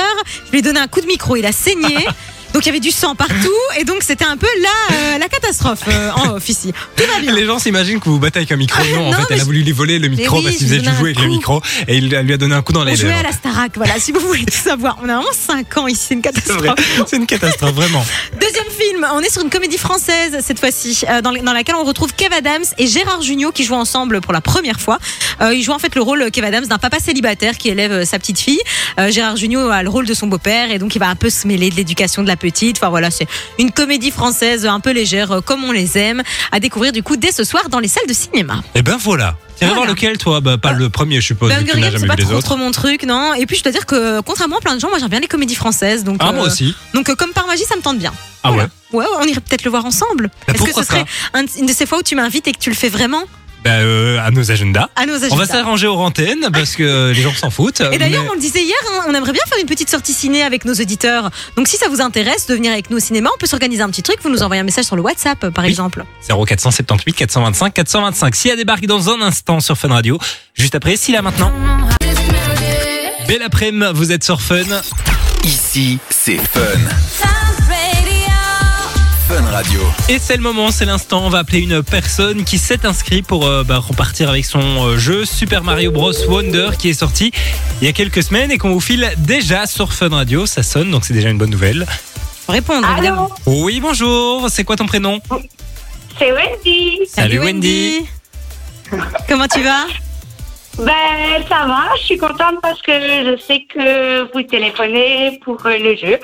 Je lui ai donné un coup de micro, il a saigné. <laughs> Donc il y avait du sang partout et donc c'était un peu la, euh, la catastrophe euh, en off ici. Tout va bien. Les gens s'imaginent que vous vous battez avec un micro. Non, en Non, fait, elle a je- voulu lui voler le micro oui, parce qu'il faisait du jouer avec le micro et il lui a donné un coup dans les lèvres. à la Starac, voilà, si vous voulez tout savoir. On a vraiment 5 ans ici, c'est une catastrophe. C'est une catastrophe, vraiment. Deuxième on est sur une comédie française cette fois-ci, euh, dans, laquelle on retrouve Kev Adams et Gérard Jugnot qui jouent ensemble pour la première fois. Euh, ils jouent en fait le rôle, Kev Adams, d'un papa célibataire qui élève euh, sa petite fille. Euh, Gérard Jugnot a le rôle de son beau-père et donc il va un peu se mêler de l'éducation de la petite. Enfin voilà, c'est une comédie française un peu légère, euh, comme on les aime, à découvrir du coup dès ce soir dans les salles de cinéma. Et ben voilà. Tu vas Voilà. voir lequel, toi? Bah, pas le premier, je suppose, Bah, Hunger Games, c'est pas trop, trop mon truc, non. Et puis je dois dire que contrairement à plein de gens, moi j'aime bien les comédies françaises. Donc, Ah, moi euh, aussi. Donc euh, comme par magie, ça me tente bien. Ah ouais Ouais, ouais, on irait peut-être le voir ensemble. Bah, Est-ce que ce serait un- une de ces fois où tu m'invites et que tu le fais vraiment? Bah, euh, à nos agendas. à nos On va s'arranger aux antennes parce que <laughs> les gens s'en foutent. Et d'ailleurs, mais- on le disait hier, hein, on aimerait bien faire une petite sortie ciné avec nos auditeurs. Donc si ça vous intéresse de venir avec nous au cinéma, on peut s'organiser un petit truc. Vous nous envoyez un message sur le WhatsApp, par Oui. exemple. 0478 425 425. Sia débarque dans un instant sur Fun Radio. Juste après, Sia maintenant. Belle après-midi, vous êtes sur Fun. Ici, c'est Fun. Fun Radio. Et c'est le moment, c'est l'instant. On va appeler une personne qui s'est inscrite pour euh, bah, repartir avec son euh, jeu Super Mario Bros Wonder qui est sorti il y a quelques semaines et qu'on vous file déjà sur Fun Radio. Ça sonne, donc c'est déjà une bonne nouvelle. Faut répondre, évidemment. Oui, bonjour. C'est quoi ton prénom? C'est Wendy. Salut, Wendy. Comment tu vas? Ben, ça va, je suis contente parce que je sais que vous téléphonez pour euh, le jeu.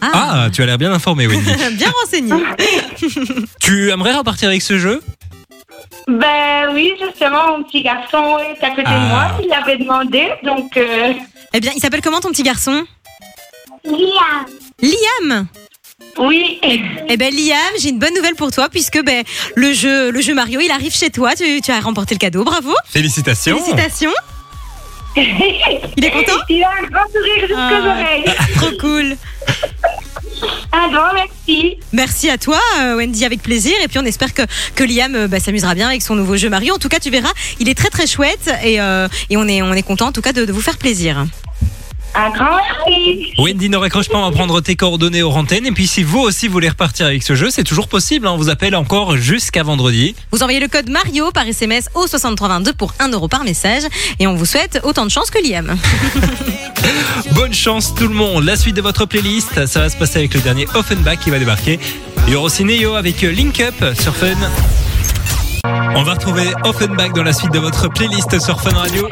Ah, tu as l'air bien informé, Wendy. <laughs> bien renseigné. <laughs> tu aimerais repartir avec ce jeu? Ben oui, justement, mon petit garçon est à côté Ah. de moi, il l'avait demandé, donc... Euh... Eh bien, il s'appelle comment ton petit garçon? Liam. Liam? Oui. Eh ben Liam, j'ai une bonne nouvelle pour toi puisque ben le jeu le jeu Mario, il arrive chez toi. Tu, tu as remporté le cadeau. Bravo. Félicitations. Félicitations. <laughs> Il est content Il a un grand sourire jusqu'aux Ah. oreilles. <laughs> Trop cool. Un grand merci. Merci à toi, euh, Wendy, avec plaisir. Et puis on espère que, que Liam euh, bah, s'amusera bien avec son nouveau jeu Mario. En tout cas, tu verras, il est très très chouette et, euh, et on est on est content en tout cas de, de vous faire plaisir. Un grand merci. Wendy, ne raccroche pas, on va prendre tes coordonnées aux antennes. Et puis, si vous aussi voulez repartir avec ce jeu, c'est toujours possible. hein. On vous appelle encore jusqu'à vendredi. Vous envoyez le code Mario par SMS au 6322 pour 1 euro par message et on vous souhaite autant de chance que Liam. <laughs> Bonne chance tout le monde. La suite de votre playlist, ça va se passer avec le dernier Offenbach qui va débarquer. Il y aura aussi Neo avec Link Up sur Fun. On va retrouver Offenbach dans la suite de votre playlist sur Fun Radio.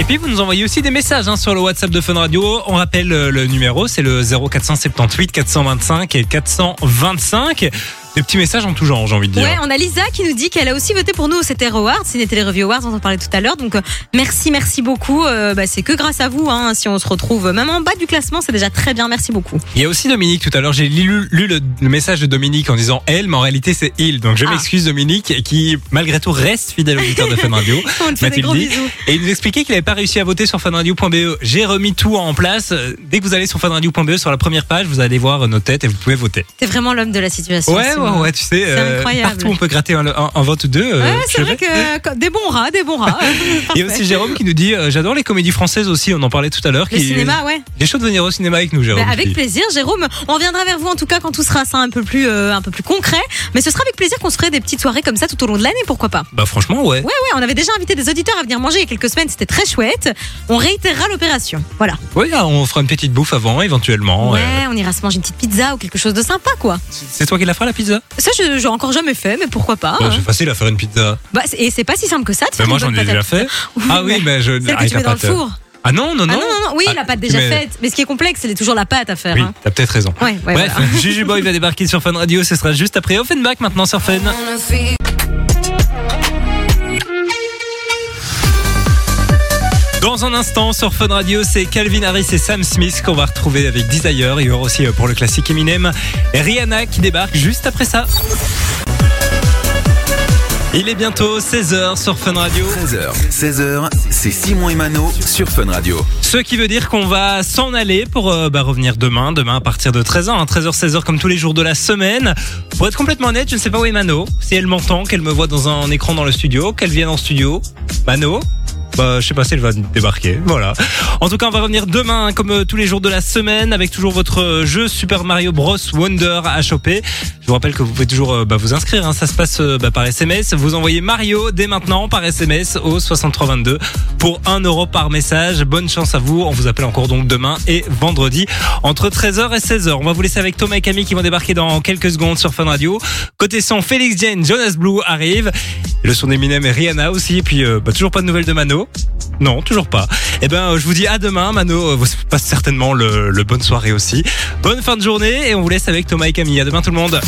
Et puis vous nous envoyez aussi des messages hein, sur le WhatsApp de Fun Radio. On rappelle euh, le numéro, c'est le 0478 425 et 425. Des petits messages en tout genre, j'ai envie de dire. Ouais, on a Lisa qui nous dit qu'elle a aussi voté pour nous au CTR Awards, Ciné Télé Review Awards, dont on parlait tout à l'heure. Donc, euh, merci, merci beaucoup. Euh, bah, c'est que grâce à vous, hein, si on se retrouve même en bas du classement, c'est déjà très bien. Merci beaucoup. Il y a aussi Dominique tout à l'heure. J'ai lu, lu le, le message de Dominique en disant elle, mais en réalité c'est il. Donc je Ah. m'excuse Dominique, qui malgré tout reste fidèle auditeur de Fun Radio. <laughs> On te fait des m'a-t-il gros dit. bisous. Et il nous expliquait qu'il n'avait pas réussi à voter sur funradio.be. J'ai remis tout en place. Dès que vous allez sur funradio.be, sur la première page, vous allez voir nos têtes et vous pouvez voter. T'es vraiment l'homme de la situation. Ouais, ouais, Simon. ouais, tu sais, euh, partout on peut gratter un, un- un vote ou deux. euh, Ouais, c'est vrai que des bons rats, des bons rats. Il y a aussi Jérôme qui nous dit euh, j'adore les comédies françaises aussi, on en parlait tout à l'heure. Le qui- cinéma, ouais. Il est chaud de venir au cinéma avec nous, Jérôme. Bah, avec plaisir, Jérôme. On reviendra vers vous en tout cas quand tout sera ça un peu plus, euh, un peu plus concret. Mais ce sera avec plaisir qu'on se ferait des petites soirées comme ça tout au long de l'année, pourquoi pas. Bah franchement, ouais. Ouais, ouais, on avait déjà invité des auditeurs à venir manger il y a quelques semaines, c'était très chouette. On réitérera l'opération. Voilà. Ouais, ah, on fera une petite bouffe avant, éventuellement. Ouais, euh. on ira se manger une petite pizza ou quelque chose de sympa, quoi. C'est toi qui la feras la pizza Ça, je j'ai encore jamais fait, mais pourquoi pas. Bon, hein. C'est facile à faire une pizza. Bah, c'est- et c'est pas si simple que ça de Mais faire moi une j'en bonne ai pâte à déjà fait. Oui, Ah oui, mais je. Celle que tu mets dans le four. Ah non, non, Ah non. non, non, non, oui, Ah, la pâte tu déjà mets- faite. Mais ce qui est complexe, c'est toujours la pâte à faire. Oui, hein. t'as peut-être raison. Ouais, ouais, Bref, voilà. Juju Boy va débarquer sur Fun Radio, ce sera juste après Offenbach maintenant sur Fun. Dans un instant sur Fun Radio, c'est Calvin Harris et Sam Smith qu'on va retrouver avec Desire. Il y aura aussi euh, pour le classique Eminem Rihanna qui débarque juste après ça. Il est bientôt 16h sur Fun Radio. 13h, 16h, c'est Simon et Mano sur Fun Radio. Ce qui veut dire qu'on va s'en aller pour euh, bah, revenir demain, demain à partir de 13h, hein, 13h, 16h comme tous les jours de la semaine. Pour être complètement honnête, je ne sais pas où est Mano. Si elle m'entend, qu'elle me voit dans un écran dans le studio, qu'elle vienne en studio. Mano bah, je sais pas si elle va débarquer. Voilà. En tout cas, on va revenir demain, comme euh, tous les jours de la semaine, avec toujours votre euh, jeu Super Mario Bros Wonder à choper. Je vous rappelle que vous pouvez toujours euh, bah, vous inscrire. hein. Ça se passe bah, par SMS. Vous envoyez Mario dès maintenant par SMS au 6322 pour 1 euro par message. Bonne chance à vous. On vous appelle encore donc demain et vendredi entre 13h et 16h. On va vous laisser avec Thomas et Camille qui vont débarquer dans quelques secondes sur Fun Radio. Côté son, Félix Jane, Jonas Blue arrive. Le son d'Eminem et Rihanna aussi. Et puis, bah, toujours pas de nouvelles de Mano. Non, toujours pas. Eh ben, euh, je vous dis à demain. Mano euh, vous <laughs> passe certainement le, bonne soirée aussi. Bonne fin de journée et on vous laisse avec Thomas et Camille. À demain tout le monde.